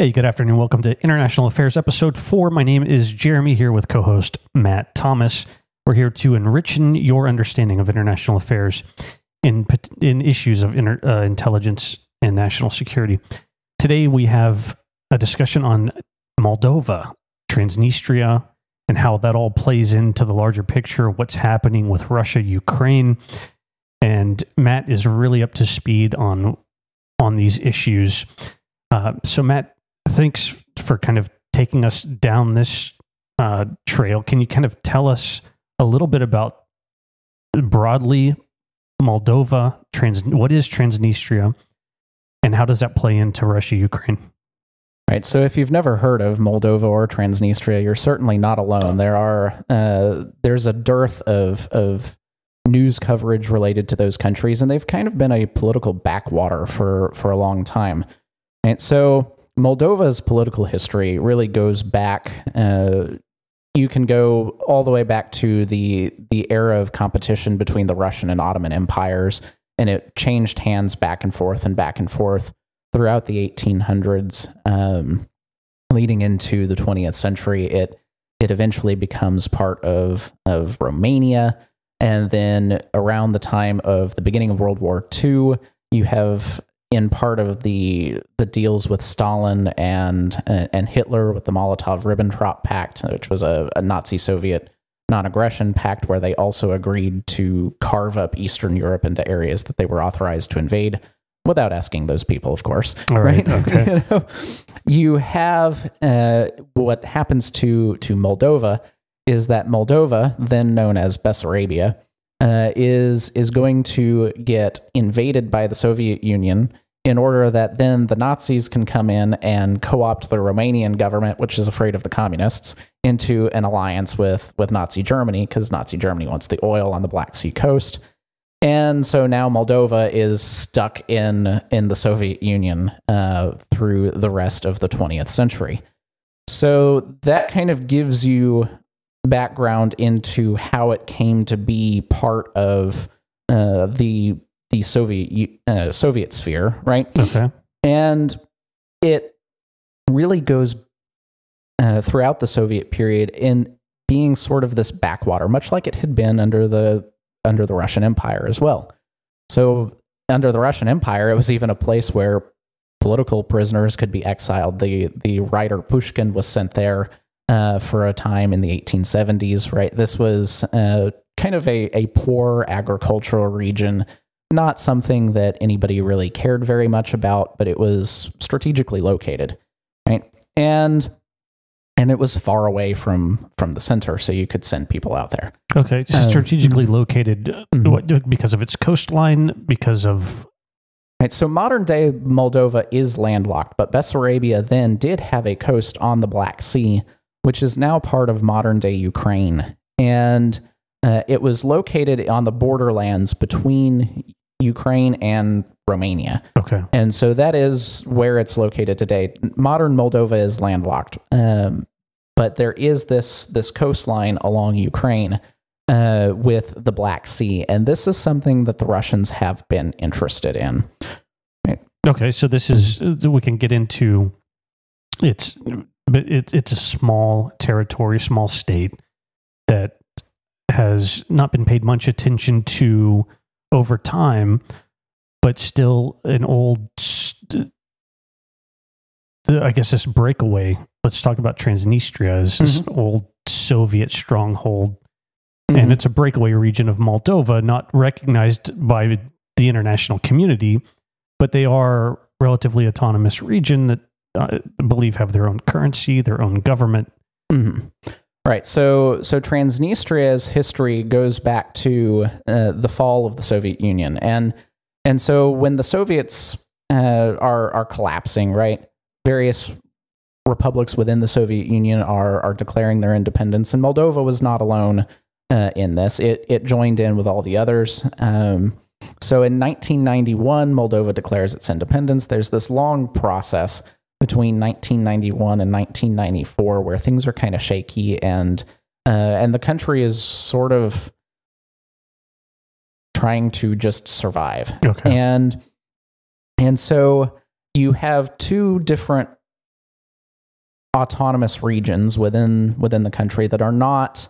Hey, good afternoon. Welcome to International Affairs Episode 4. My name is Jeremy here with co host Matt Thomas. We're here to enrich your understanding of international affairs in, in issues of inter, uh, intelligence and national security. Today we have a discussion on Moldova, Transnistria, and how that all plays into the larger picture of what's happening with Russia, Ukraine. And Matt is really up to speed on on these issues. Uh, so, Matt, thanks for kind of taking us down this uh, trail. Can you kind of tell us a little bit about broadly Moldova, trans, what is Transnistria, and how does that play into Russia, Ukraine? Right. So if you've never heard of Moldova or Transnistria, you're certainly not alone. There are uh, there's a dearth of of news coverage related to those countries, and they've kind of been a political backwater for for a long time. And so Moldova's political history really goes back. Uh, you can go all the way back to the the era of competition between the Russian and Ottoman empires, and it changed hands back and forth and back and forth throughout the 1800s, um, leading into the 20th century. It it eventually becomes part of of Romania, and then around the time of the beginning of World War II, you have in part of the the deals with Stalin and and Hitler with the Molotov Ribbentrop Pact, which was a, a Nazi Soviet non-aggression pact, where they also agreed to carve up Eastern Europe into areas that they were authorized to invade without asking those people, of course. All right. right? Okay. you, know, you have uh, what happens to to Moldova is that Moldova, then known as Bessarabia, uh, is is going to get invaded by the Soviet Union in order that then the Nazis can come in and co-opt the Romanian government, which is afraid of the communists, into an alliance with with Nazi Germany because Nazi Germany wants the oil on the Black Sea coast. And so now Moldova is stuck in in the Soviet Union uh, through the rest of the 20th century. So that kind of gives you background into how it came to be part of uh, the the Soviet uh, Soviet sphere, right? Okay, and it really goes uh, throughout the Soviet period in being sort of this backwater, much like it had been under the under the Russian Empire as well. So under the Russian Empire, it was even a place where political prisoners could be exiled. The the writer Pushkin was sent there uh, for a time in the 1870s. Right, this was uh, kind of a a poor agricultural region, not something that anybody really cared very much about, but it was strategically located. Right, and and it was far away from from the center, so you could send people out there. Okay, um, strategically located uh, mm-hmm. because of its coastline, because of Right, so modern day Moldova is landlocked, but Bessarabia then did have a coast on the Black Sea, which is now part of modern day Ukraine. And uh, it was located on the borderlands between Ukraine and Romania. Okay. And so that is where it's located today. Modern Moldova is landlocked. Um, but there is this this coastline along Ukraine uh, with the Black Sea, and this is something that the Russians have been interested in. Right. Okay, so this is we can get into it's but it, it's a small territory, small state that has not been paid much attention to over time, but still an old I guess this breakaway. Let's talk about Transnistria is this mm-hmm. old Soviet stronghold, mm-hmm. and it's a breakaway region of Moldova, not recognized by the international community, but they are relatively autonomous region that uh, I believe have their own currency, their own government. Mm-hmm. Right. So, so Transnistria's history goes back to uh, the fall of the Soviet Union, and and so when the Soviets uh, are are collapsing, right? various republics within the Soviet Union are are declaring their independence, and Moldova was not alone uh, in this. It it joined in with all the others. Um, so in 1991, Moldova declares its independence. There's this long process between 1991 and 1994 where things are kind of shaky, and uh, and the country is sort of trying to just survive. Okay. And and so you have two different autonomous regions within within the country that are not,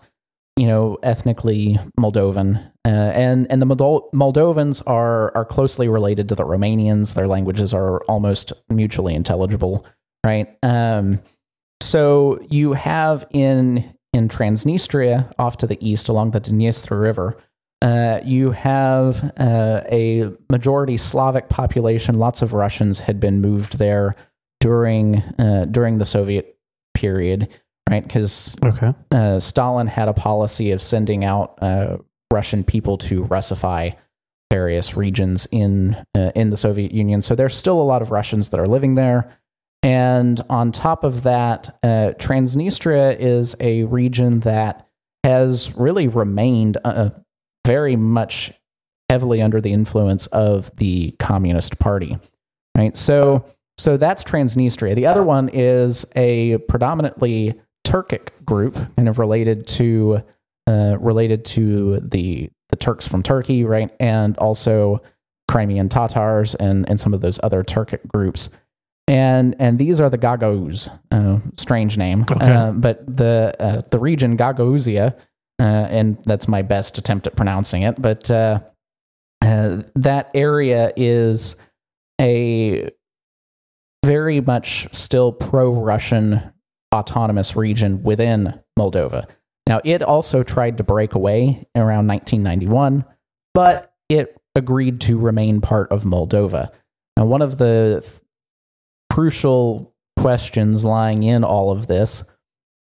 you know, ethnically Moldovan, uh, and and the Moldov- Moldovans are are closely related to the Romanians. Their languages are almost mutually intelligible, right? Um, so you have in in Transnistria, off to the east along the Dniester River, uh, you have uh, a majority Slavic population. Lots of Russians had been moved there during uh, during the Soviet period, right? Because Okay. uh, Stalin had a policy of sending out uh, Russian people to Russify various regions in uh, in the Soviet Union. So there's still a lot of Russians that are living there. And on top of that, uh, Transnistria is a region that has really remained uh, very much heavily under the influence of the Communist Party. Right. So so that's Transnistria. The other one is a predominantly Turkic group, kind of related to uh, related to the the Turks from Turkey, right, and also Crimean Tatars and and some of those other Turkic groups. And and these are the Gagauz, uh, strange name, Okay. uh, but the uh, the region Gagauzia, uh, and that's my best attempt at pronouncing it, but uh, uh, that area is a very much still pro Russian autonomous region within Moldova. Now, it also tried to break away around 1991, but it agreed to remain part of Moldova. Now, one of the th- crucial questions lying in all of this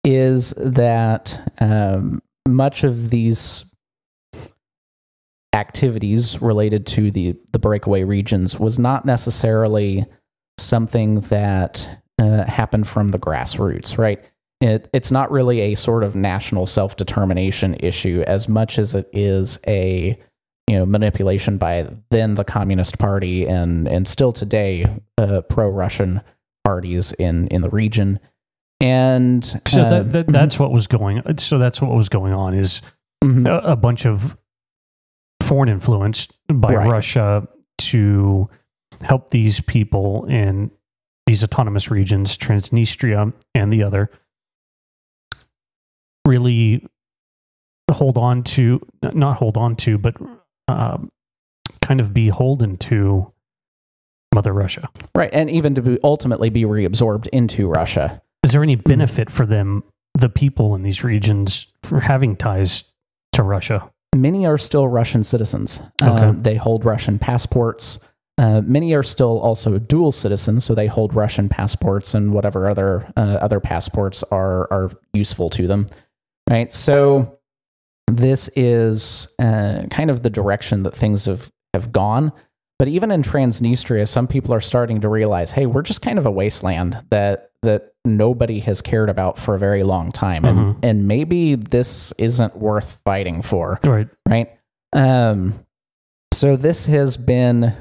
is that um, much of these activities related to the, the breakaway regions was not necessarily something that uh, happened from the grassroots, right? It, it's not really a sort of national self determination issue as much as it is a you know manipulation by then the Communist Party and and still today uh, pro Russian parties in in the region. And So uh, that, that that's what was going. So that's what was going on. Is mhm. a, a bunch of foreign influence by Right. Russia to help these people in these autonomous regions, Transnistria and the other, really hold on to, not hold on to, but um, kind of be beholden to Mother Russia. right, and even to be, ultimately be reabsorbed into Russia. Is there any benefit for them, the people in these regions, for having ties to Russia? many are still Russian citizens. Okay. Um, they hold Russian passports. Uh, many are still also dual citizens, so they hold Russian passports and whatever other uh, other passports are are useful to them. Right. So this is uh, kind of the direction that things have have gone. But even in Transnistria, some people are starting to realize, hey, we're just kind of a wasteland that that nobody has cared about for a very long time, and Mhm. and maybe this isn't worth fighting for Right. right? Um, so this has been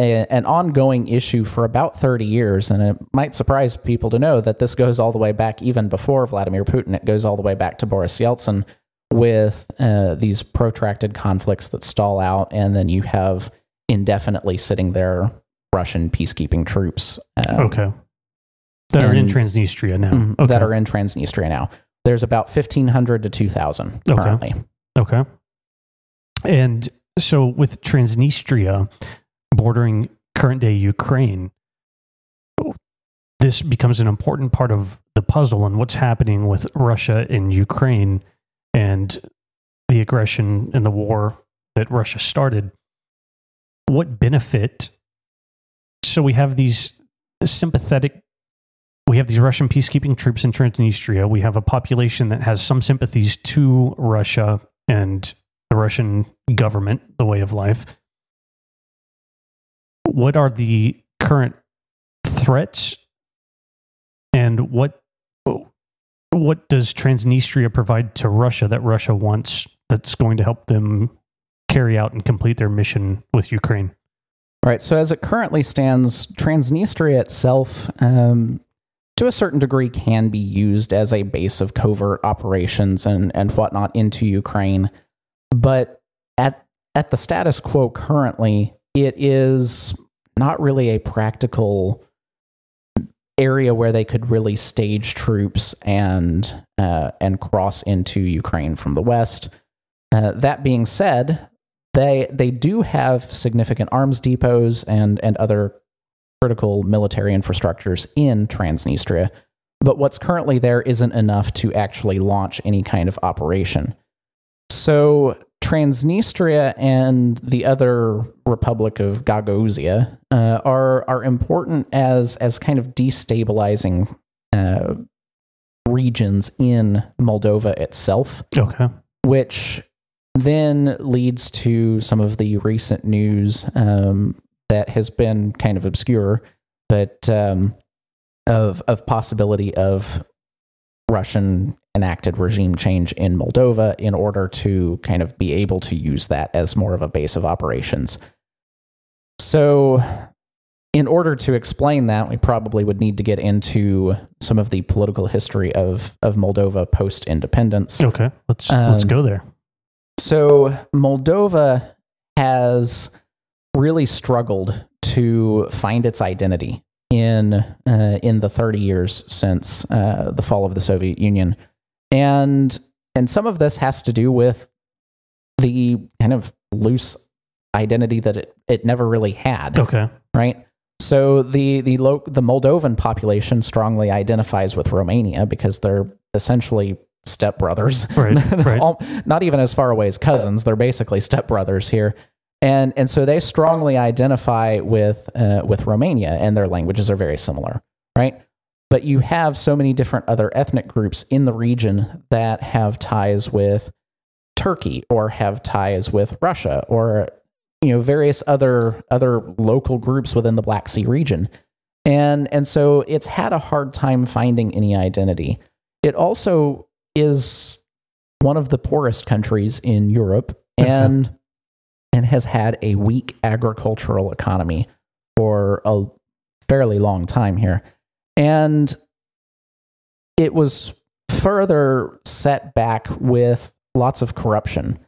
a, an ongoing issue for about 30 years, and it might surprise people to know that this goes all the way back even before Vladimir Putin. It goes all the way back to Boris Yeltsin with uh, these protracted conflicts that stall out, and then you have indefinitely sitting there Russian peacekeeping troops. um, Okay. That are in Transnistria now. mhm, okay. that are in Transnistria now. There's about 1,500 to 2,000 Okay. currently. Okay. And so with Transnistria bordering current day Ukraine, this becomes an important part of the puzzle and what's happening with Russia and Ukraine and the aggression and the war that Russia started. What benefit? So we have these sympathetic we have these Russian peacekeeping troops in Transnistria. We have a population that has some sympathies to Russia and the Russian government, the way of life. What are the current threats and what what does Transnistria provide to Russia that Russia wants that's going to help them carry out and complete their mission with Ukraine? Right. So as it currently stands, Transnistria itself, um, to a certain degree, can be used as a base of covert operations and and whatnot into Ukraine. But at at the status quo currently, it is not really a practical area where they could really stage troops and uh, and cross into Ukraine from the west. Uh, that being said, they they do have significant arms depots and and other critical military infrastructures in Transnistria, but what's currently there isn't enough to actually launch any kind of operation. So Transnistria and the other Republic of Gagauzia uh, are are important as as kind of destabilizing uh, regions in Moldova itself. Okay. Which then leads to some of the recent news um, that has been kind of obscure, but um, of of possibility of Russian enacted regime change in Moldova in order to kind of be able to use that as more of a base of operations. So, in order to explain that, we probably would need to get into some of the political history of, of Moldova post independence. Okay. Let's let's Um, go there. So, Moldova has really struggled to find its identity in uh, in the 30 years since uh, the fall of the Soviet Union, and and some of this has to do with the kind of loose identity that it, it never really had Okay. right? So the the lo- the Moldovan population strongly identifies with Romania because they're essentially stepbrothers. Right, right. All- Not even as far away as cousins. They're basically stepbrothers here. And and so they strongly identify with uh, with Romania, and their languages are very similar, right? But you have so many different other ethnic groups in the region that have ties with Turkey or have ties with Russia or you know various other other local groups within the Black Sea region. And and so it's had a hard time finding any identity. It also is one of the poorest countries in Europe and and has had a weak agricultural economy for a fairly long time here. And it was further set back with lots of corruption.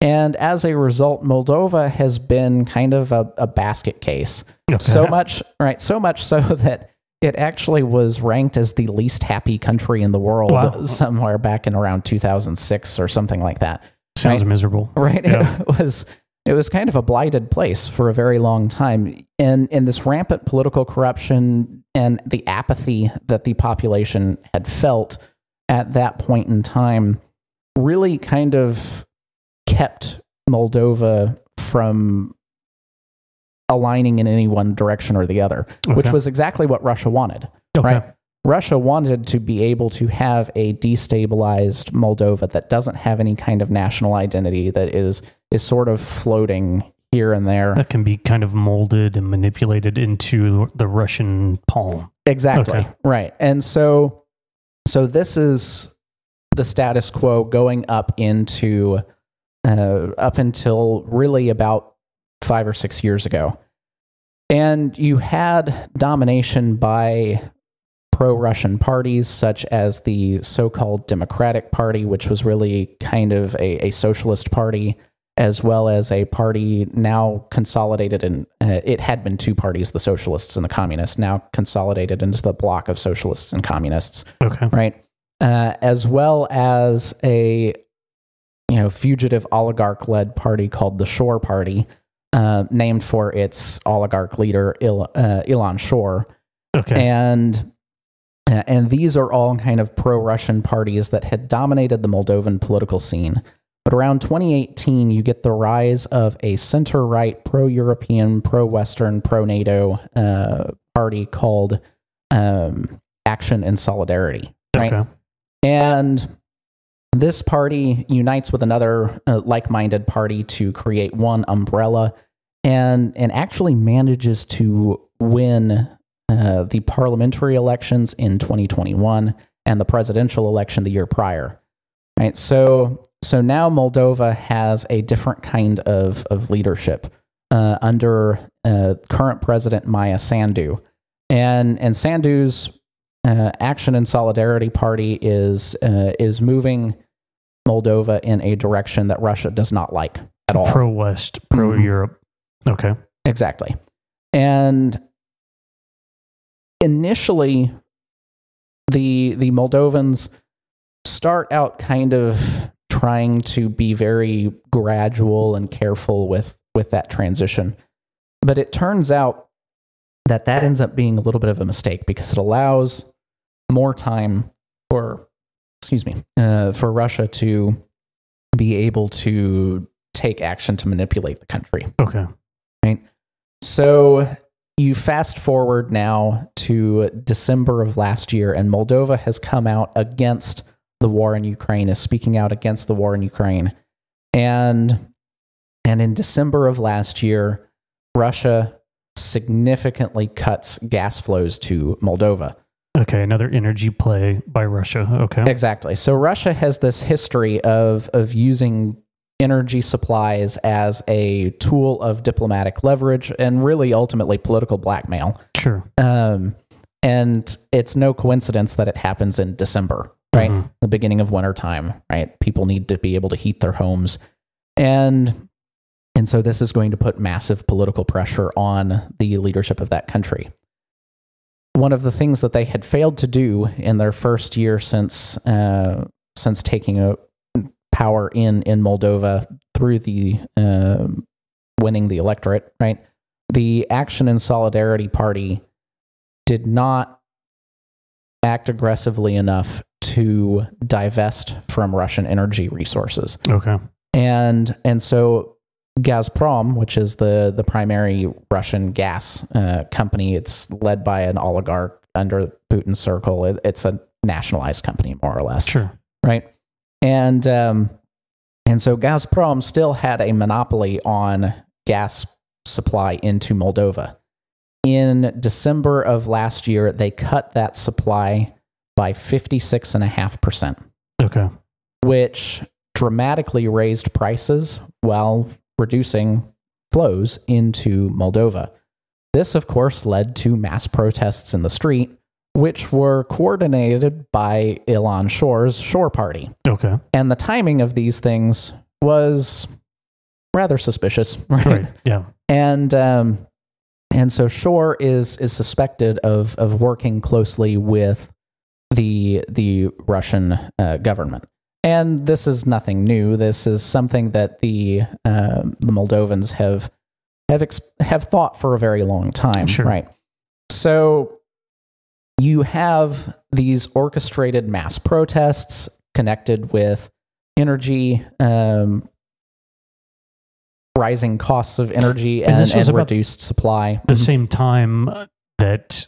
And as a result, Moldova has been kind of a, a basket case. Okay. So much, right? So much so that it actually was ranked as the least happy country in the world Wow. somewhere back in around 2006 or something like that. Sounds right. miserable. Right? Yeah. It was it was kind of a blighted place for a very long time. And and this rampant political corruption and the apathy that the population had felt at that point in time really kind of kept Moldova from aligning in any one direction or the other, which was exactly what Russia wanted. Okay. Right? Russia wanted to be able to have a destabilized Moldova that doesn't have any kind of national identity that is is sort of floating here and there. That can be kind of molded and manipulated into the Russian palm. Exactly. Okay. Right. And so so this is the status quo going up into uh, up until really about five or six years ago. And you had domination by pro Russian parties, such as the so called Democratic Party, which was really kind of a, a socialist party, as well as a party now consolidated in, uh, it had been two parties, the socialists and the communists, now consolidated into the block of socialists and communists Okay. right? Uh, as well as a you know fugitive oligarch led party called the Shor Party, uh, named for its oligarch leader Il, uh, Ilan Shor, Okay. and uh, and these are all kind of pro Russian parties that had dominated the Moldovan political scene. But around 2018, you get the rise of a center right, pro European, pro Western, pro NATO uh, party called um, Action and Solidarity. Right? okay. And this party unites with another uh, like minded party to create one umbrella and, and actually manages to win uh, the parliamentary elections in 2021 and the presidential election the year prior. Right. So, so now Moldova has a different kind of, of leadership uh, under uh, current president Maia Sandu. And, and Sandu's uh, Action and Solidarity Party is uh, is moving Moldova in a direction that Russia does not like at all. Pro West, pro Mhm. Europe. Okay. Exactly. And initially the the Moldovans start out kind of trying to be very gradual and careful with with that transition. But it turns out that that ends up being a little bit of a mistake because it allows more time for excuse me uh, for Russia to be able to take action to manipulate the country. Okay. Right. So you fast forward now to December of last year, and Moldova has come out against the war in Ukraine, is speaking out against the war in Ukraine. And and in December of last year, Russia significantly cuts gas flows to Moldova. Okay. Another energy play by Russia. Okay. Exactly. So Russia has this history of of using energy supplies as a tool of diplomatic leverage and really ultimately political blackmail. Sure. Um, and it's no coincidence that it happens in December, right? Mhm. The beginning of winter time, right? People need to be able to heat their homes. And and so this is going to put massive political pressure on the leadership of that country. One of the things that they had failed to do in their first year since uh, since taking a power in in Moldova through the uh, winning the electorate, right? The Action and Solidarity Party did not act aggressively enough to divest from Russian energy resources. Okay. And and so Gazprom, which is the the primary Russian gas uh, company, it's led by an oligarch under Putin's circle. It, it's a nationalized company, more or less Sure. right? And um, and so Gazprom still had a monopoly on gas supply into Moldova. In December of last year, they cut that supply by 56.5%, Okay. which dramatically raised prices while reducing flows into Moldova. This, of course, led to mass protests in the street, which were coordinated by Ilan Shor's Shor Party. Okay. And the timing of these things was rather suspicious, right? Right. Yeah. And um, and so Shor is is suspected of of working closely with the the Russian uh, government. And this is nothing new. This is something that the uh, the Moldovans have have ex- have thought for a very long time, Sure. right? So you have these orchestrated mass protests connected with energy, um, rising costs of energy, And and, this was and reduced supply. the Mhm. same time uh, that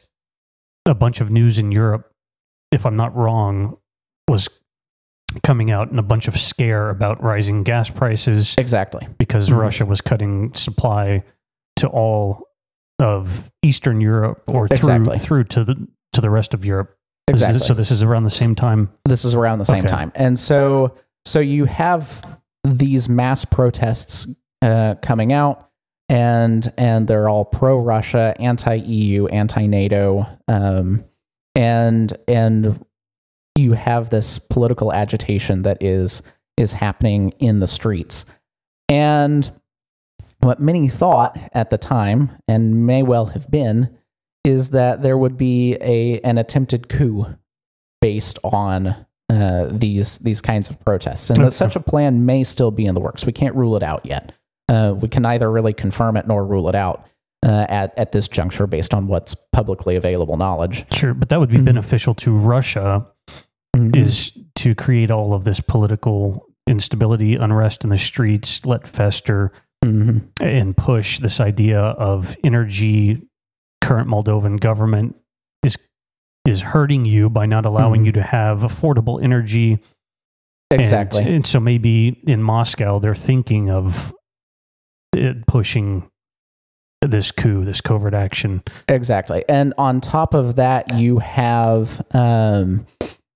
a bunch of news in Europe, if I'm not wrong, was coming out in a bunch of scare about rising gas prices Exactly. because Mhm. Russia was cutting supply to all of Eastern Europe or through Exactly. through to the to the rest of Europe. This Exactly. so this is around the same time. this is around the same Okay. time and so so you have these mass protests uh, coming out and and they're all pro Russia, anti EU, anti NATO, um, and and you have this political agitation that is is happening in the streets, and what many thought at the time, and may well have been, is that there would be a an attempted coup based on uh, these these kinds of protests, and that such a plan may still be in the works. We can't rule it out yet. Uh, we can neither really confirm it nor rule it out uh, at at this juncture based on what's publicly available knowledge. Sure, but that would be Mhm. beneficial to Russia is to create all of this political instability, unrest in the streets, let fester, Mhm. and push this idea of energy. Current Moldovan government is is hurting you by not allowing Mhm. you to have affordable energy. And- exactly. And, so maybe in Moscow they're thinking of it pushing this coup, this covert action. Exactly. And on top of that, you have um,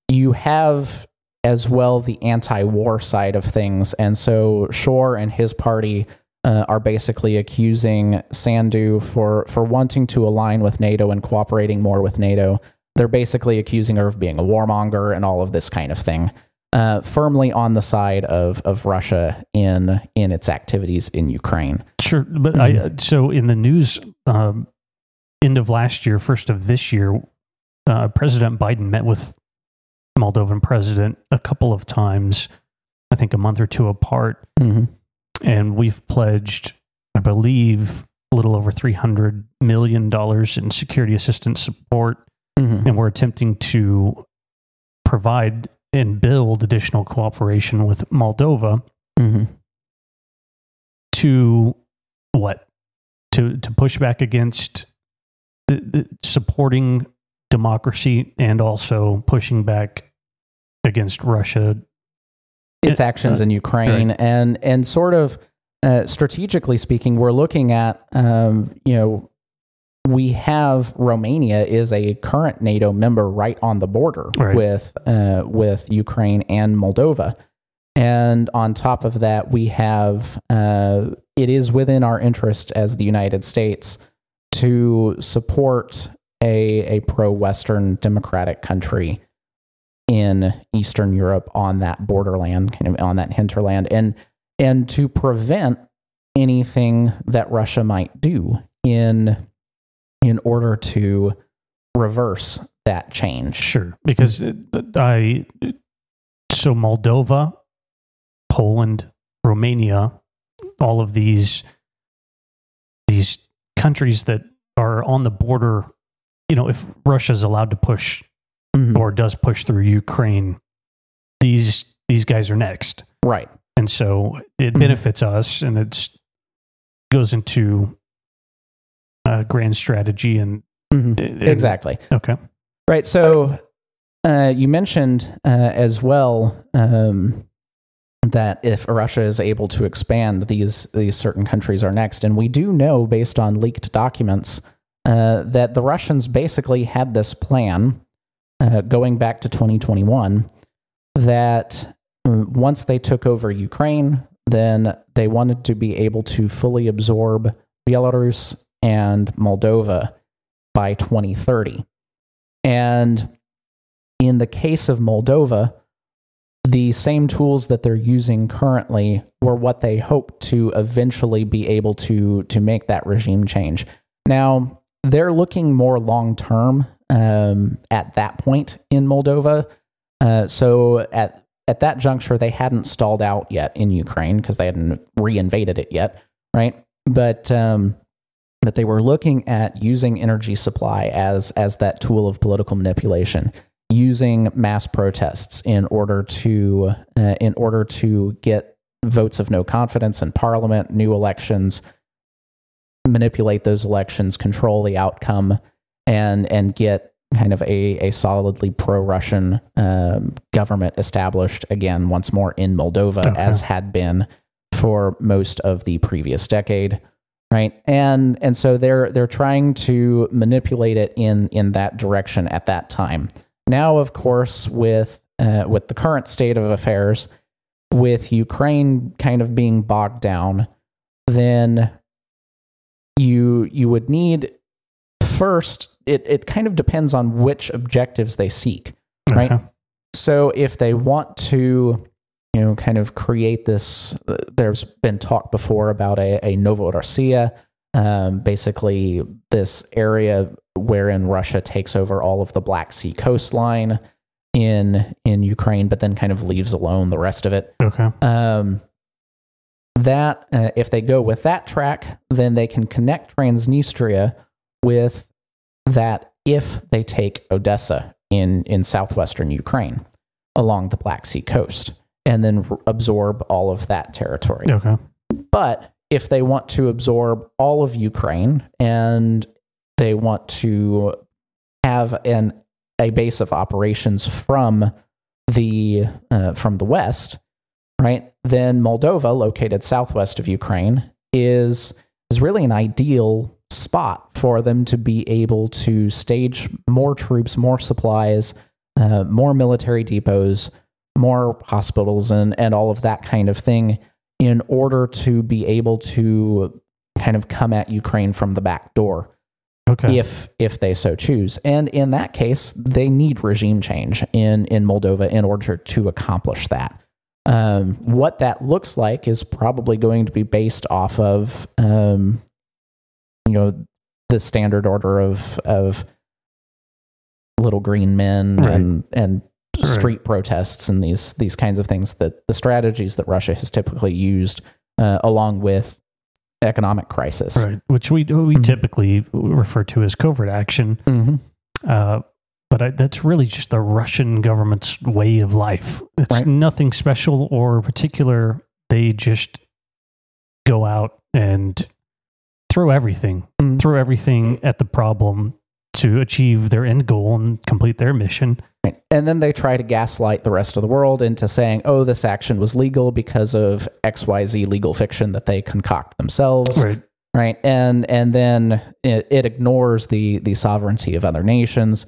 you have as well the anti-war side of things, and so Shor and his party uh, are basically accusing Sandu for for wanting to align with NATO and cooperating more with NATO. They're basically accusing her of being a warmonger and all of this kind of thing. Uh, firmly on the side of of Russia in in its activities in Ukraine. Sure, but Mm-hmm. I so in the news, um, end of last year, first of this year, uh, President Biden met with Moldovan president a couple of times, I think a month or two apart, Mhm. and we've pledged, I believe, a little over three hundred million dollars in security assistance support, Mhm. and we're attempting to provide and build additional cooperation with Moldova Mhm. to what to to push back against the, the supporting democracy and also pushing back against Russia. its actions uh, in Ukraine and and sort of uh, strategically speaking, we're looking at um, you know we have Romania is a current NATO member right on the border Right. with uh, with Ukraine and Moldova, and on top of that, we have uh, it is within our interest as the United States to support a a pro Western democratic country in Eastern Europe on that borderland, kind of on that hinterland, and and to prevent anything that Russia might do in in order to reverse that change. Sure, because I so Moldova, Poland, Romania, all of these these countries that are on the border. You know, if Russia's allowed to push Mhm. or does push through Ukraine, these these guys are next. Right. and so it Mhm. benefits us and it's goes into uh, grand strategy and, Mhm. and- Exactly. okay Right. So uh, you mentioned uh, as well um, that if Russia is able to expand, these these certain countries are next, and we do know based on leaked documents uh, that the Russians basically had this plan uh, going back to 2021 that uh, once they took over Ukraine, then they wanted to be able to fully absorb Belarus and Moldova by 2030. And in the case of Moldova, the same tools that they're using currently were what they hope to eventually be able to to make that regime change. Now they're looking more long term um, at that point in Moldova. Uh, so at at that juncture, they hadn't stalled out yet in Ukraine because they hadn't reinvaded it yet, right? But um, but they were looking at using energy supply as as that tool of political manipulation, using mass protests in order to uh, in order to get votes of no confidence in parliament, new elections, manipulate those elections, control the outcome, and and get kind of a, a solidly pro-Russian um, government established again once more in Moldova, Okay. as had been for most of the previous decade right and and so they're they're trying to manipulate it in in that direction at that time now of course with uh, with the current state of affairs with ukraine kind of being bogged down then you you would need first it, it kind of depends on which objectives they seek Right. Okay. so if they want to, you know, kind of create this, uh, there's been talk before about a, a Novorossiya, um, basically this area wherein Russia takes over all of the Black Sea coastline in in Ukraine, but then kind of leaves alone the rest of it. okay Um, that uh, if they go with that track, then they can connect Transnistria with that if they take Odessa in in southwestern Ukraine along the Black Sea coast and then r- absorb all of that territory. okay But if they want to absorb all of Ukraine and they want to have an a base of operations from the uh, from the west, right? Then Moldova, located southwest of Ukraine, is is really an ideal spot for them to be able to stage more troops, more supplies, uh, more military depots, more hospitals, and and all of that kind of thing in order to be able to kind of come at Ukraine from the back door okay if if they so choose. And in that case, they need regime change in in Moldova in order to accomplish that. Um, what that looks like is probably going to be based off of um, you know the standard order of of little green men Right. and and Right. street protests and these these kinds of things that the strategies that Russia has typically used uh, along with economic crisis. Right. Which we we Mhm. typically refer to as covert action. hmm Uh, but I, that's really just the Russian government's way of life. It's Right. nothing special or particular. They just go out and throw everything, Mhm. throw everything at the problem to achieve their end goal and complete their mission. Right. And then they try to gaslight the rest of the world into saying, "Oh, this action was legal because of X Y Z legal fiction that they concoct themselves." Right. right and and then it, it ignores the the sovereignty of other nations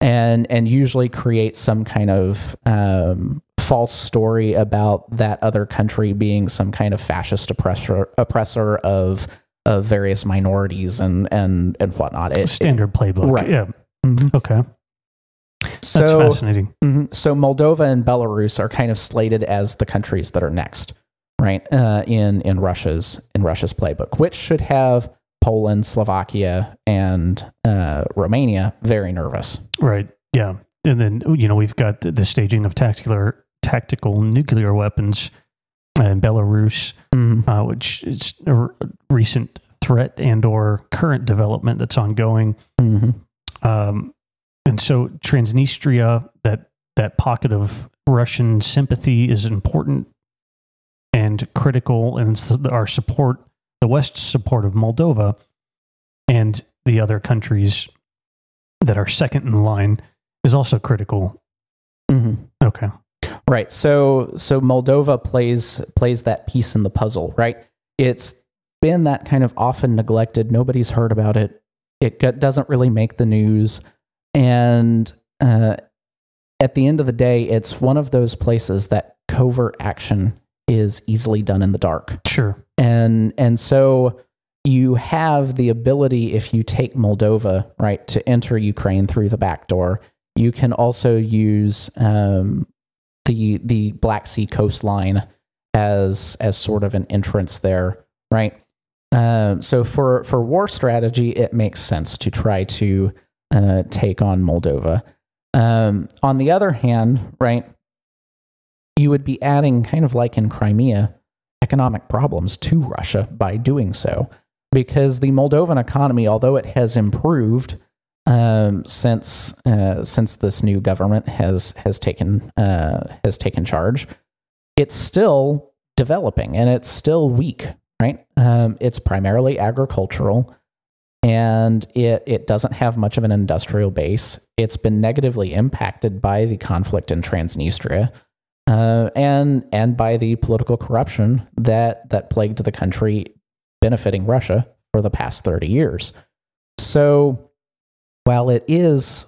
and and usually creates some kind of um, false story about that other country being some kind of fascist oppressor oppressor of of various minorities and and and whatnot it, Standard playbook. Right. Yeah. Mhm. Okay. That's so fascinating. Mhm. So Moldova and Belarus are kind of slated as the countries that are next, right? Uh, in in Russia's in Russia's playbook, which should have Poland, Slovakia, and uh, Romania very nervous. Right. Yeah. And then you know we've got the staging of tactical tactical nuclear weapons in Belarus, uh, which is a r- recent threat and or current development that's ongoing. Mhm. Um, and so Transnistria, that that pocket of Russian sympathy, is important and critical, and our support, the West's support of Moldova, and the other countries that are second in line is also critical. Mhm. Okay. Right. So so Moldova plays plays that piece in the puzzle, right? It's been that kind of often neglected. Nobody's heard about it. It doesn't really make the news, and uh, at the end of the day, it's one of those places that covert action is easily done in the dark Sure. and and so you have the ability if you take Moldova right to enter Ukraine through the back door. You can also use um, the the Black Sea coastline as as sort of an entrance there, right? Um, so for for war strategy, it makes sense to try to uh, take on Moldova. Um, on the other hand, right, you would be adding kind of like in Crimea, economic problems to Russia by doing so. Because the Moldovan economy, although it has improved um, since uh, since this new government has has taken uh, has taken charge, it's still developing and it's still weak. Right? Um, it's primarily agricultural, and it it doesn't have much of an industrial base. It's been negatively impacted by the conflict in Transnistria uh, and and by the political corruption that that plagued the country, benefiting Russia for the past thirty years. So, while it is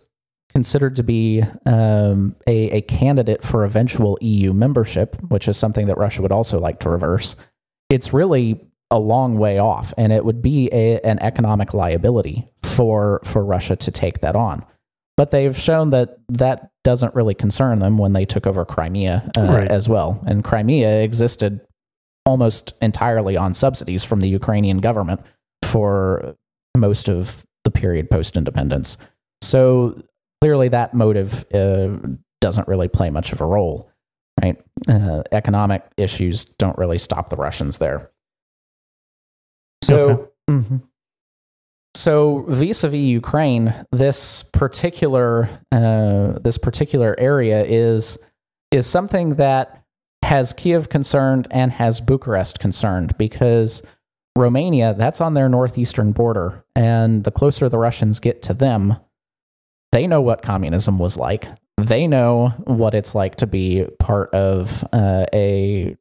considered to be um, a, a candidate for eventual EU membership, which is something that Russia would also like to reverse, it's really a long way off, and it would be a, an economic liability for for Russia to take that on. But they've shown that that doesn't really concern them when they took over Crimea uh, Right. as well. And Crimea existed almost entirely on subsidies from the Ukrainian government for most of the period post independence. So clearly, that motive uh, doesn't really play much of a role, right? Uh, economic issues don't really stop the Russians there. So, Okay. Mhm. so vis-a-vis Ukraine, this particular uh, this particular area is is something that has Kiev concerned and has Bucharest concerned because Romania that's on their northeastern border, and the closer the Russians get to them, they know what communism was like. They know what it's like to be part of uh, a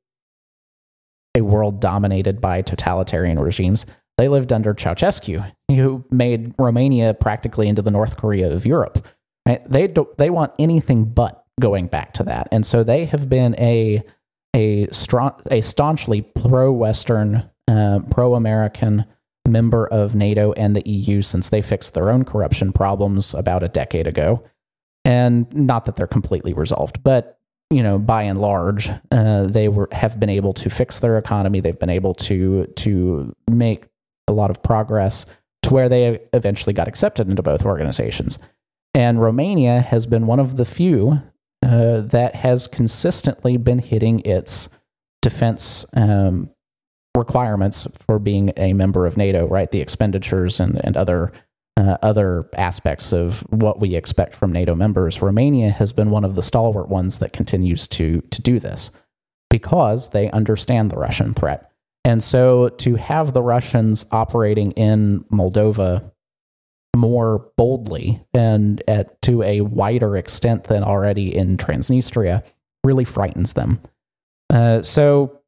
a world dominated by totalitarian regimes. They lived under Ceausescu, who made Romania practically into the North Korea of Europe. Right? They do, they want anything but going back to that, and so they have been a a strong a staunchly pro Western, uh, pro American member of NATO and the EU since they fixed their own corruption problems about a decade ago. And not that they're completely resolved, but you know, by and large, uh, they were have been able to fix their economy. They've been able to to make a lot of progress to where they eventually got accepted into both organizations. And Romania has been one of the few uh, that has consistently been hitting its defense um, requirements for being a member of NATO, right? The expenditures and, and other uh, other aspects of what we expect from NATO members. Romania has been one of the stalwart ones that continues to to do this because they understand the Russian threat. And so to have the Russians operating in Moldova more boldly and at to a wider extent than already in Transnistria really frightens them. Uh, so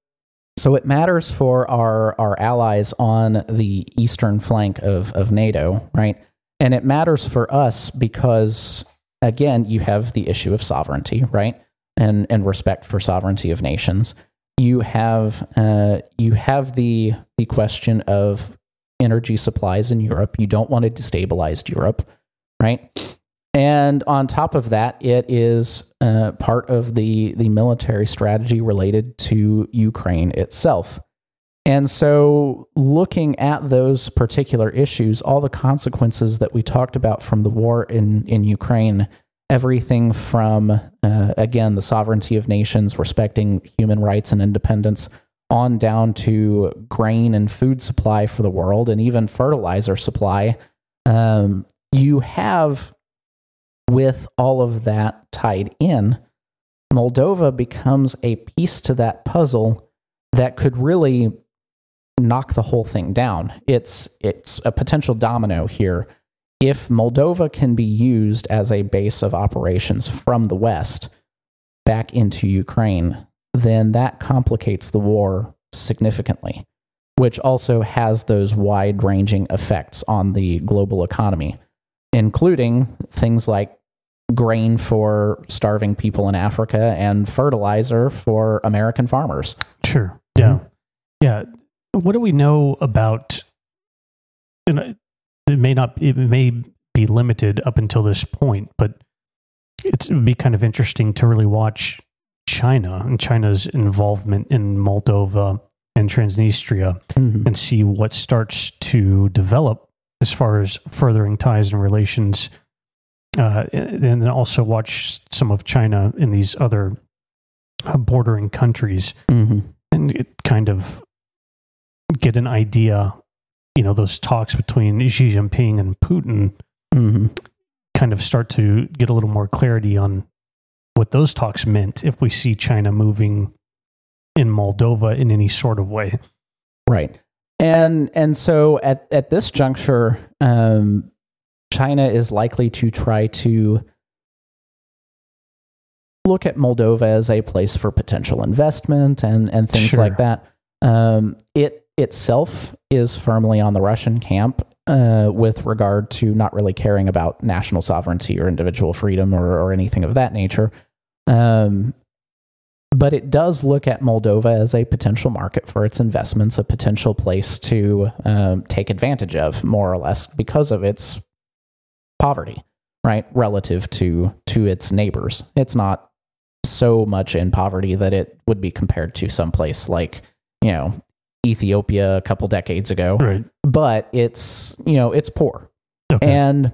so it matters for our, our allies on the eastern flank of, of NATO, right? And it matters for us because, again, you have the issue of sovereignty, right? And, and respect for sovereignty of nations. You have, uh, you have the, the question of energy supplies in Europe. You don't want to destabilize Europe, right? And on top of that, it is uh, part of the, the military strategy related to Ukraine itself. And so, looking at those particular issues, all the consequences that we talked about from the war in, in Ukraine, everything from, uh, again, the sovereignty of nations, respecting human rights and independence, on down to grain and food supply for the world, and even fertilizer supply, um, you have with all of that tied in, Moldova becomes a piece to that puzzle that could really knock the whole thing down. It's it's a potential domino here. If Moldova can be used as a base of operations from the west back into Ukraine, then that complicates the war significantly, which also has those wide-ranging effects on the global economy including things like grain for starving people in Africa and fertilizer for American farmers. Sure. Yeah. Mm-hmm. Yeah. What do we know about? And it may not. It may be limited up until this point, but it would be kind of interesting to really watch China and China's involvement in Moldova and Transnistria mm-hmm. and see what starts to develop as far as furthering ties and relations. Uh, and then also watch some of China in these other uh, bordering countries mm-hmm. and kind of get an idea. You know, those talks between Xi Jinping and Putin mm-hmm. kind of start to get a little more clarity on what those talks meant if we see China moving in Moldova in any sort of way. Right. And and so at at this juncture, um, China is likely to try to look at Moldova as a place for potential investment and and things sure. like that. Um, it itself is firmly on the Russian camp uh, with regard to not really caring about national sovereignty or individual freedom or, or anything of that nature. Um, but it does look at Moldova as a potential market for its investments, a potential place to um, take advantage of, more or less, because of its poverty, right, relative to to its neighbors. It's not so much in poverty that it would be compared to some place like you know Ethiopia a couple decades ago, right. but it's you know it's poor, okay. and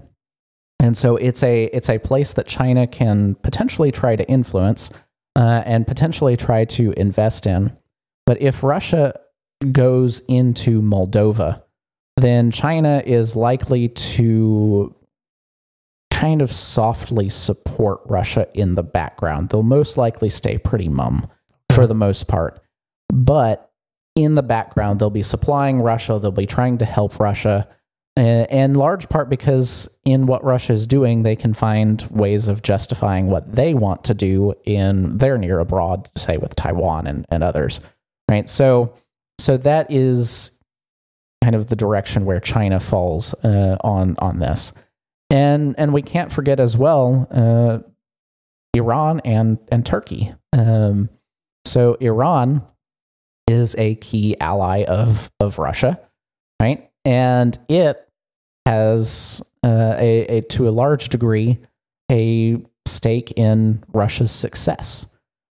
and so it's a it's a place that China can potentially try to influence uh, and potentially try to invest in. But if Russia goes into Moldova, then China is likely to kind of softly support Russia in the background. They'll most likely stay pretty mum for the most part. But in the background, they'll be supplying Russia, they'll be trying to help Russia in large part because in what Russia is doing, they can find ways of justifying what they want to do in their near abroad, say with Taiwan and, and others, right? So, so that is kind of the direction where China falls uh, on on this, and and we can't forget as well uh, Iran and and Turkey. Um, so Iran is a key ally of of Russia, right? And it has uh, a, a, to a large degree a stake in Russia's success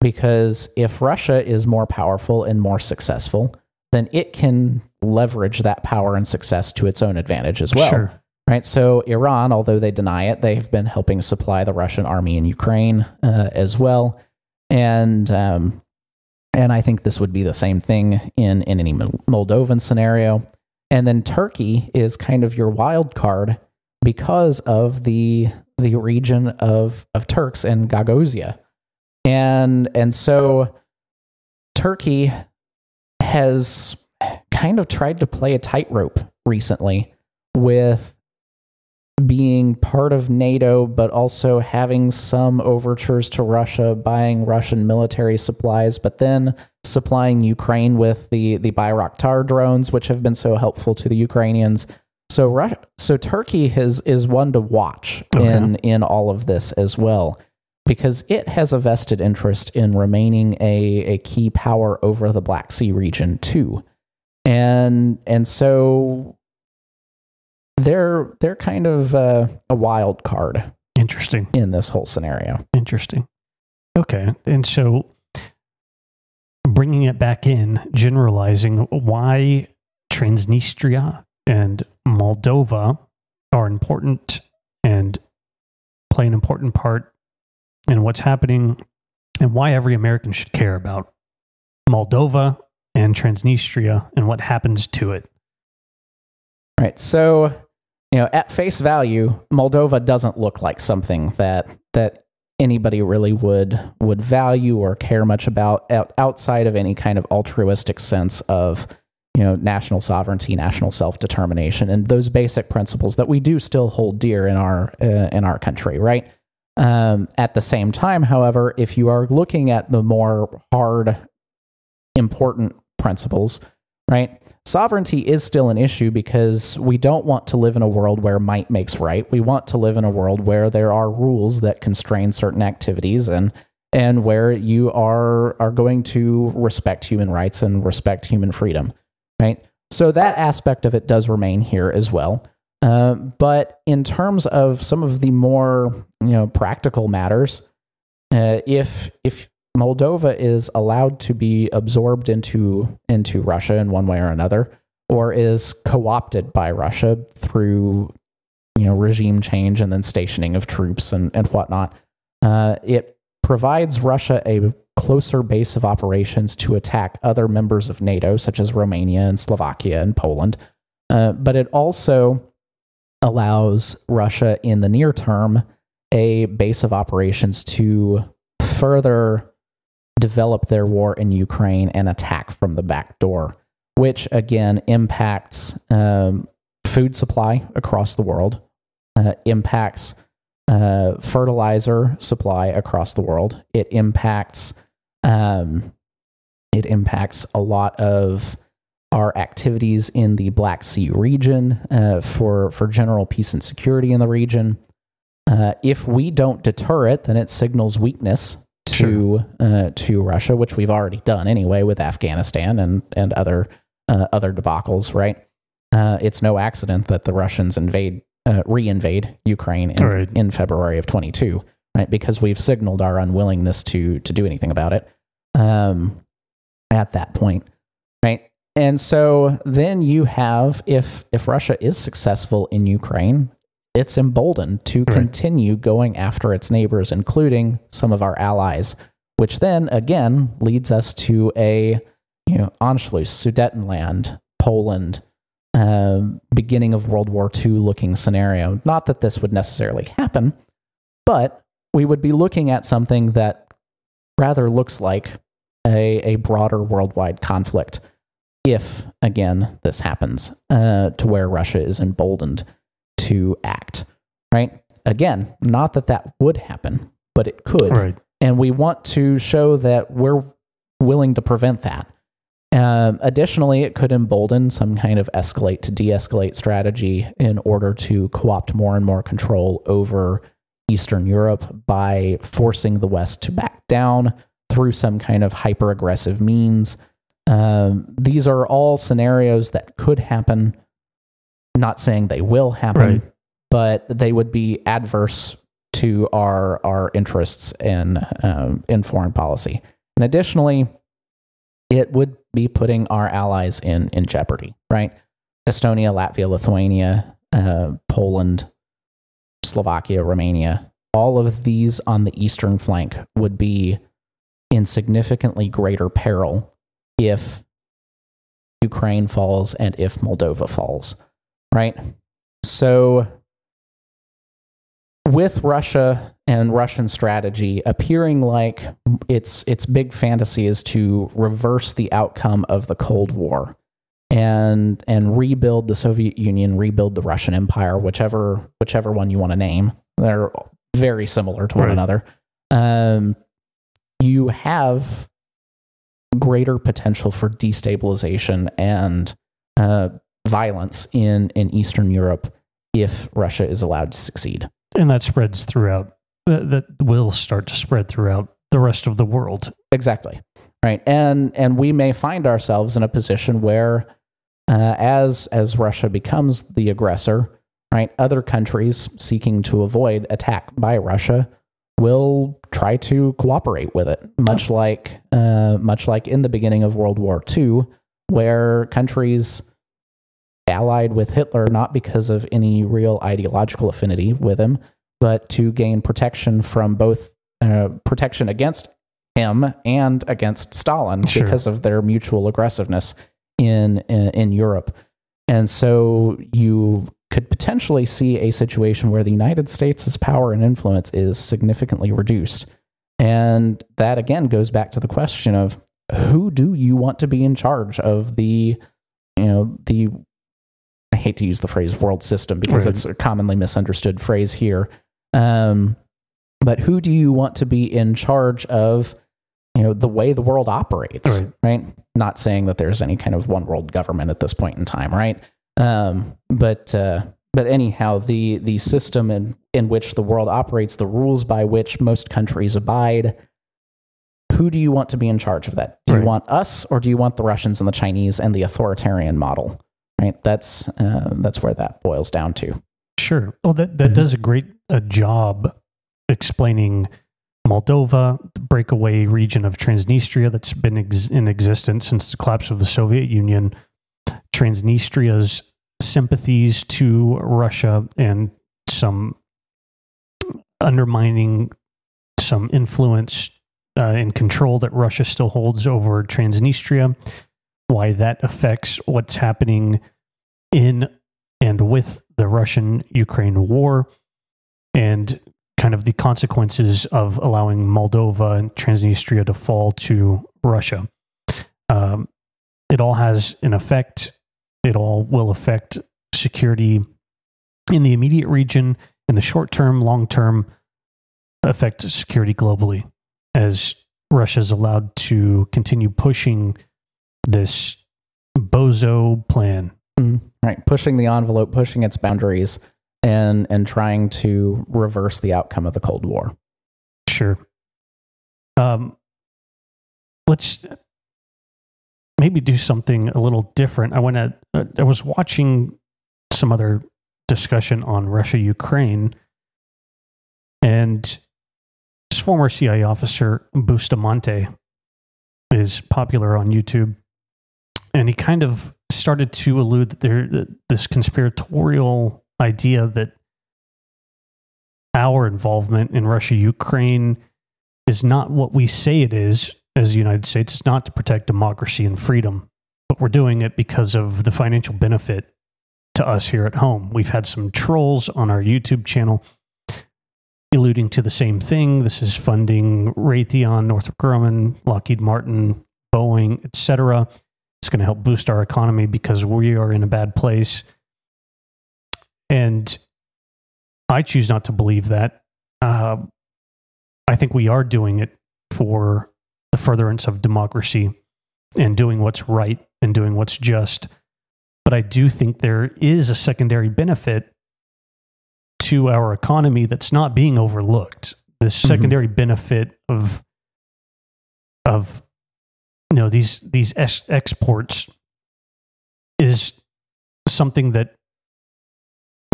because if Russia is more powerful and more successful, then it can leverage that power and success to its own advantage as well. Sure. Right. So Iran, although they deny it, they've been helping supply the Russian army in Ukraine uh, as well, and um, and I think this would be the same thing in in any Moldovan scenario. And then Turkey is kind of your wild card because of the the region of of Turks and Gagauzia, and and so Turkey has kind of tried to play a tightrope recently with being part of NATO, but also having some overtures to Russia, buying Russian military supplies, but then supplying Ukraine with the the Bayraktar drones, which have been so helpful to the Ukrainians. So, Russia, so Turkey has is one to watch okay. in in all of this as well, because it has a vested interest in remaining a a key power over the Black Sea region too, and and so they're they're kind of uh, a wild card. Interesting in this whole scenario. Interesting. Okay, and so bringing it back in, generalizing why Transnistria and Moldova are important and play an important part in what's happening and why every American should care about Moldova and Transnistria and what happens to it. Right. So you know, at face value, Moldova doesn't look like something that that anybody really would would value or care much about outside of any kind of altruistic sense of you know national sovereignty, national self determination, and those basic principles that we do still hold dear in our uh, in our country, right? Um, at the same time, however, if you are looking at the more hard, important principles, right? Sovereignty is still an issue because we don't want to live in a world where might makes right. We want to live in a world where there are rules that constrain certain activities and and where you are are going to respect human rights and respect human freedom, right? So that aspect of it does remain here as well. Uh, but in terms of some of the more you know practical matters, uh, if if Moldova is allowed to be absorbed into into Russia in one way or another, or is co-opted by Russia through you know regime change and then stationing of troops and and whatnot. Uh, it provides Russia a closer base of operations to attack other members of NATO, such as Romania and Slovakia and Poland. Uh, but it also allows Russia in the near term a base of operations to further develop their war in Ukraine and attack from the back door, which again impacts um, food supply across the world, uh, impacts uh, fertilizer supply across the world. It impacts um, it impacts a lot of our activities in the Black Sea region uh, for for general peace and security in the region. Uh, if we don't deter it, then it signals weakness to sure. uh, to Russia, which we've already done anyway with Afghanistan and and other uh, other debacles. Right? Uh, it's no accident that the Russians invade uh, re-invade Ukraine in, right. in February of 22, right? Because we've signaled our unwillingness to to do anything about it um, at that point, right? And so then you have if if Russia is successful in Ukraine, it's emboldened to right. continue going after its neighbors, including some of our allies, which then again leads us to a you know Anschluss, Sudetenland, Poland, um, beginning of World War II looking scenario. Not that this would necessarily happen, but we would be looking at something that rather looks like a, a broader worldwide conflict if, again, this happens uh, to where Russia is emboldened to act, right? Again, not that that would happen, but it could. Right. And we want to show that we're willing to prevent that. Um, additionally, it could embolden some kind of escalate to de escalate strategy in order to co opt more and more control over Eastern Europe by forcing the West to back down through some kind of hyper aggressive means. Um, these are all scenarios that could happen. Not saying they will happen, right. but they would be adverse to our our interests in um, in foreign policy. And additionally, it would be putting our allies in in jeopardy. Right? Estonia, Latvia, Lithuania, uh, Poland, Slovakia, Romania, all of these on the eastern flank would be in significantly greater peril if Ukraine falls and if Moldova falls, right? So, with Russia and Russian strategy appearing like its its big fantasy is to reverse the outcome of the Cold War and and rebuild the Soviet Union, rebuild the Russian Empire, whichever whichever one you want to name. They're very similar to one Right. another. Um, you have greater potential for destabilization and uh, violence in in Eastern Europe if Russia is allowed to succeed. And that spreads throughout, that, that will start to spread throughout the rest of the world. Exactly. Right. And and we may find ourselves in a position where uh, as as Russia becomes the aggressor, right, other countries seeking to avoid attack by Russia will try to cooperate with it, much like uh, much like in the beginning of World War II, where countries allied with Hitler not because of any real ideological affinity with him, but to gain protection from both uh, protection against him and against Stalin Sure. because of their mutual aggressiveness in, in in Europe. And so you could potentially see a situation where the United States' power and influence is significantly reduced. And that again goes back to the question of who do you want to be in charge of the you know the I hate to use the phrase world system because Right. it's a commonly misunderstood phrase here. Um, but who do you want to be in charge of you know the way the world operates Right. right, not saying that there's any kind of one world government at this point in time right um, but uh, but anyhow the the system in in which the world operates the rules by which most countries abide who do you want to be in charge of that do Right. you want us or do you want the russians and the chinese and the authoritarian model right that's uh, that's where that boils down to Sure. Well, that, that Mhm. does a great uh, job explaining Moldova, the breakaway region of Transnistria that's been ex- in existence since the collapse of the Soviet Union, Transnistria's sympathies to Russia, and some undermining some influence uh, and control that Russia still holds over Transnistria, why that affects what's happening in and with the Russian Ukraine war and kind of the consequences of allowing Moldova and Transnistria to fall to Russia. Um, it all has an effect. It all will affect security in the immediate region, in the short term, long term, affect security globally as Russia's allowed to continue pushing this bozo plan. Right pushing the envelope pushing its boundaries and and trying to reverse the outcome of the cold war Sure. Um, let's maybe do something a little different. I went to. uh, I was watching some other discussion on Russia Ukraine, and this former CIA officer Bustamante is popular on YouTube, and he kind of started to allude that there this conspiratorial idea that our involvement in Russia Ukraine is not what we say it is as the United States. Not to protect democracy and freedom, but we're doing it because of the financial benefit to us here at home. We've had some trolls on our YouTube channel alluding to the same thing. This is funding Raytheon, Northrop Grumman, Lockheed Martin, Boeing, etc. It's going to help boost our economy because we are in a bad place. And I choose not to believe that. Uh, I think we are doing it for the furtherance of democracy and doing what's right and doing what's just. But I do think there is a secondary benefit to our economy that's not being overlooked. This Mhm. secondary benefit of of you know these these ex- exports is something that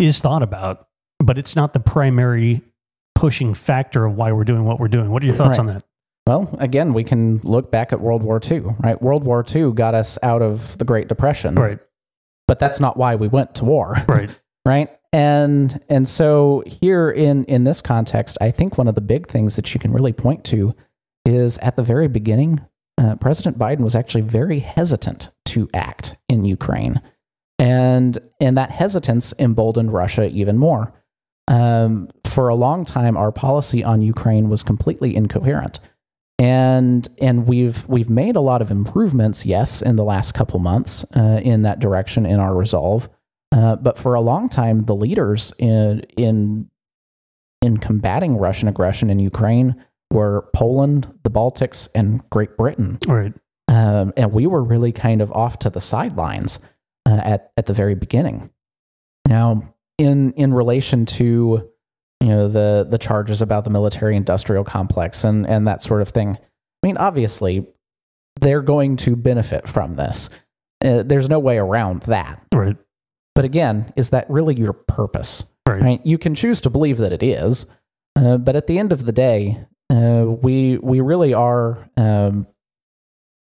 is thought about, but it's not the primary pushing factor of why we're doing what we're doing. What are your thoughts Right. on that? Well, again, we can look back at World War II, right? World War II got us out of the Great Depression, Right, but that's not why we went to war, right, right? And and so here in in this context, I think one of the big things that you can really point to is at the very beginning, uh, President Biden was actually very hesitant to act in Ukraine, and and that hesitance emboldened Russia even more. Um, for a long time, our policy on Ukraine was completely incoherent, and and we've we've made a lot of improvements, yes, in the last couple months uh, in that direction in our resolve. Uh, but for a long time, the leaders in in in combating Russian aggression in Ukraine were Poland, the Baltics, and Great Britain. Right. Um, and we were really kind of off to the sidelines uh, at at the very beginning. Now, in in relation to you know the the charges about the military industrial complex and and that sort of thing, I mean, obviously, they're going to benefit from this. Uh, there's no way around that. Right. But again, is that really your purpose? Right. Right? You can choose to believe that it is, uh, but at the end of the day, uh, we we really are, um,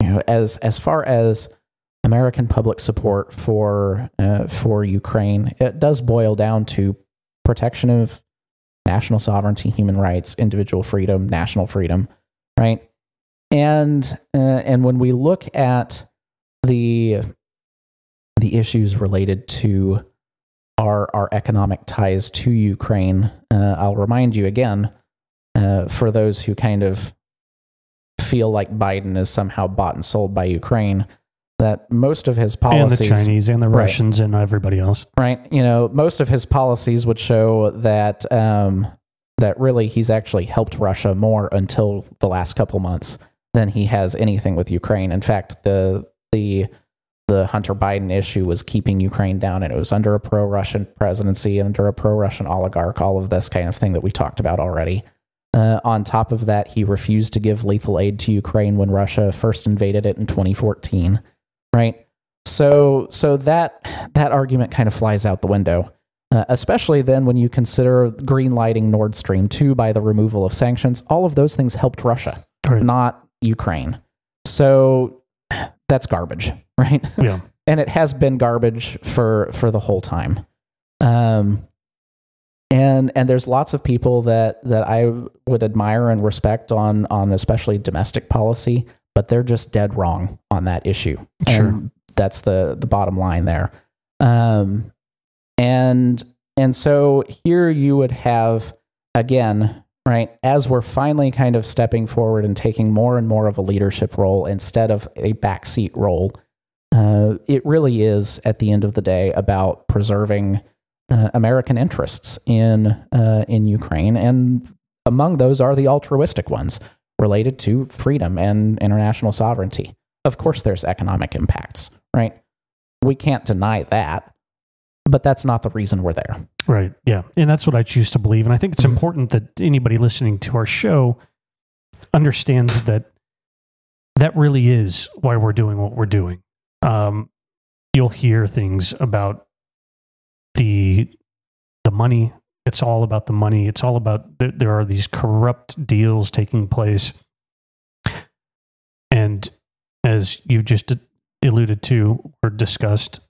you know, as as far as American public support for uh, for Ukraine, it does boil down to protection of national sovereignty, human rights, individual freedom, national freedom, right? And uh, and when we look at the the issues related to our our economic ties to Ukraine, uh, I'll remind you again uh, for those who kind of feel like Biden is somehow bought and sold by Ukraine, that most of his policies and the Chinese and the Right. Russians and everybody else. right? You know, most of his policies would show that um, that really he's actually helped Russia more until the last couple months than he has anything with Ukraine. In fact, the the the Hunter Biden issue was keeping Ukraine down, and it was under a pro-Russian presidency, under a pro-Russian oligarch, all of this kind of thing that we talked about already. Uh, on top of that, he refused to give lethal aid to Ukraine when Russia first invaded it in 2014. Right. So so that that argument kind of flies out the window, uh, especially then when you consider greenlighting Nord Stream 2 by the removal of sanctions. All of those things helped Russia, Right. not Ukraine. So that's garbage, right? Yeah. and it has been garbage for for the whole time. Um, and and there's lots of people that that I would admire and respect on on especially domestic policy, but they're just dead wrong on that issue. Sure. And that's the the bottom line there. Um, and and so here you would have again right as we're finally kind of stepping forward and taking more and more of a leadership role instead of a backseat role uh, it really is at the end of the day about preserving uh, American interests in uh, in Ukraine, and among those are the altruistic ones related to freedom and international sovereignty. Of course, there's economic impacts, right? We can't deny that, but that's not the reason we're there. Right. Yeah. And that's what I choose to believe. And I think it's Mhm. important that anybody listening to our show understands that that really is why we're doing what we're doing. Um, you'll hear things about the the money. It's all about the money. It's all about there, there are these corrupt deals taking place. And as you just alluded to or discussed,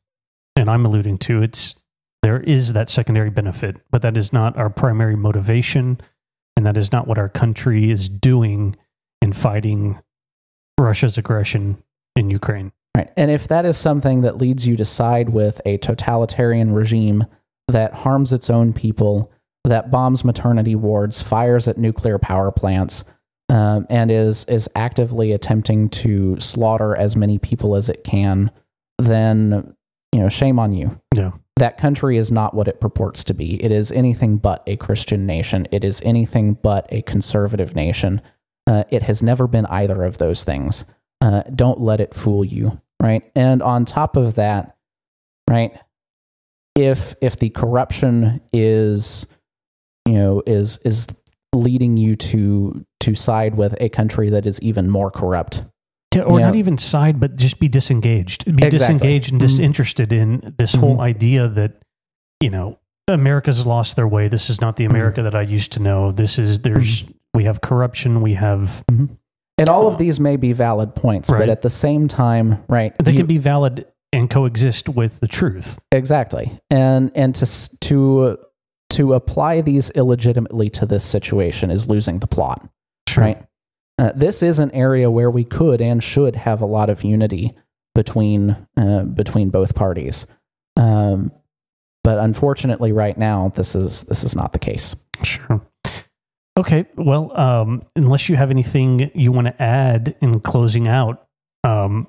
and I'm alluding to, it's there is that secondary benefit, but that is not our primary motivation, and that is not what our country is doing in fighting Russia's aggression in Ukraine. Right. And if that is something that leads you to side with a totalitarian regime that harms its own people, that bombs maternity wards, fires at nuclear power plants, um, and is is actively attempting to slaughter as many people as it can, then you know, shame on you. Yeah. That country is not what it purports to be. It is anything but a Christian nation. It is anything but a conservative nation. Uh, it has never been either of those things. Uh, don't let it fool you, right? And on top of that, right, if if the corruption is, you know, is is leading you to to side with a country that is even more corrupt, Yeah, or Yeah. not even side, but just be disengaged. Be Exactly. disengaged and Mhm. disinterested in this whole Mhm. idea that, you know, America's lost their way. This is not the America that I used to know. This is, there's, we have corruption. We have, and all of these may be valid points, Right. but at the same time, right, they you- can be valid and coexist with the truth. Exactly. And and to to to apply these illegitimately to this situation is losing the plot, right? Uh, this is an area where we could and should have a lot of unity between uh, between both parties. Um, but unfortunately, right now, this is this is not the case. Sure. Okay. Well, um, unless you have anything you want to add in closing out, um,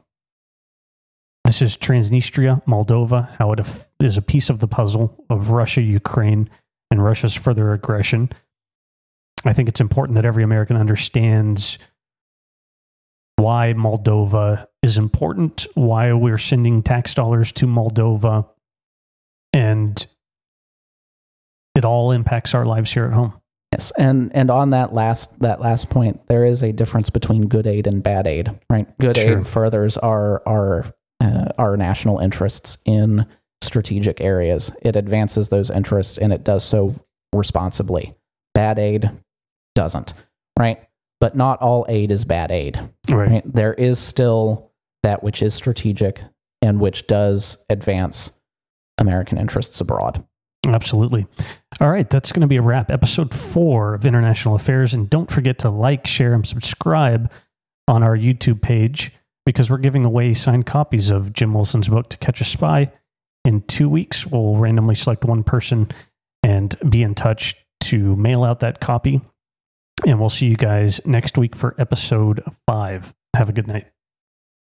this is Transnistria, Moldova, how it is a piece of the puzzle of Russia, Ukraine, and Russia's further aggression. I think it's important that every American understands why Moldova is important, why we're sending tax dollars to Moldova, and it all impacts our lives here at home. Yes, and and on that last that last point, there is a difference between good aid and bad aid, right? Good Sure. aid furthers our our uh, our national interests in strategic areas. It advances those interests, and it does so responsibly. Bad aid doesn't, right? But not all aid is bad aid. Right. Right? There is still that which is strategic and which does advance American interests abroad. Absolutely. All right, that's going to be a wrap. Episode four of International Affairs. And don't forget to like, share, and subscribe on our YouTube page because we're giving away signed copies of Jim Olson's book, To Catch a Spy. In two weeks, we'll randomly select one person and be in touch to mail out that copy. And we'll see you guys next week for episode five. Have a good night.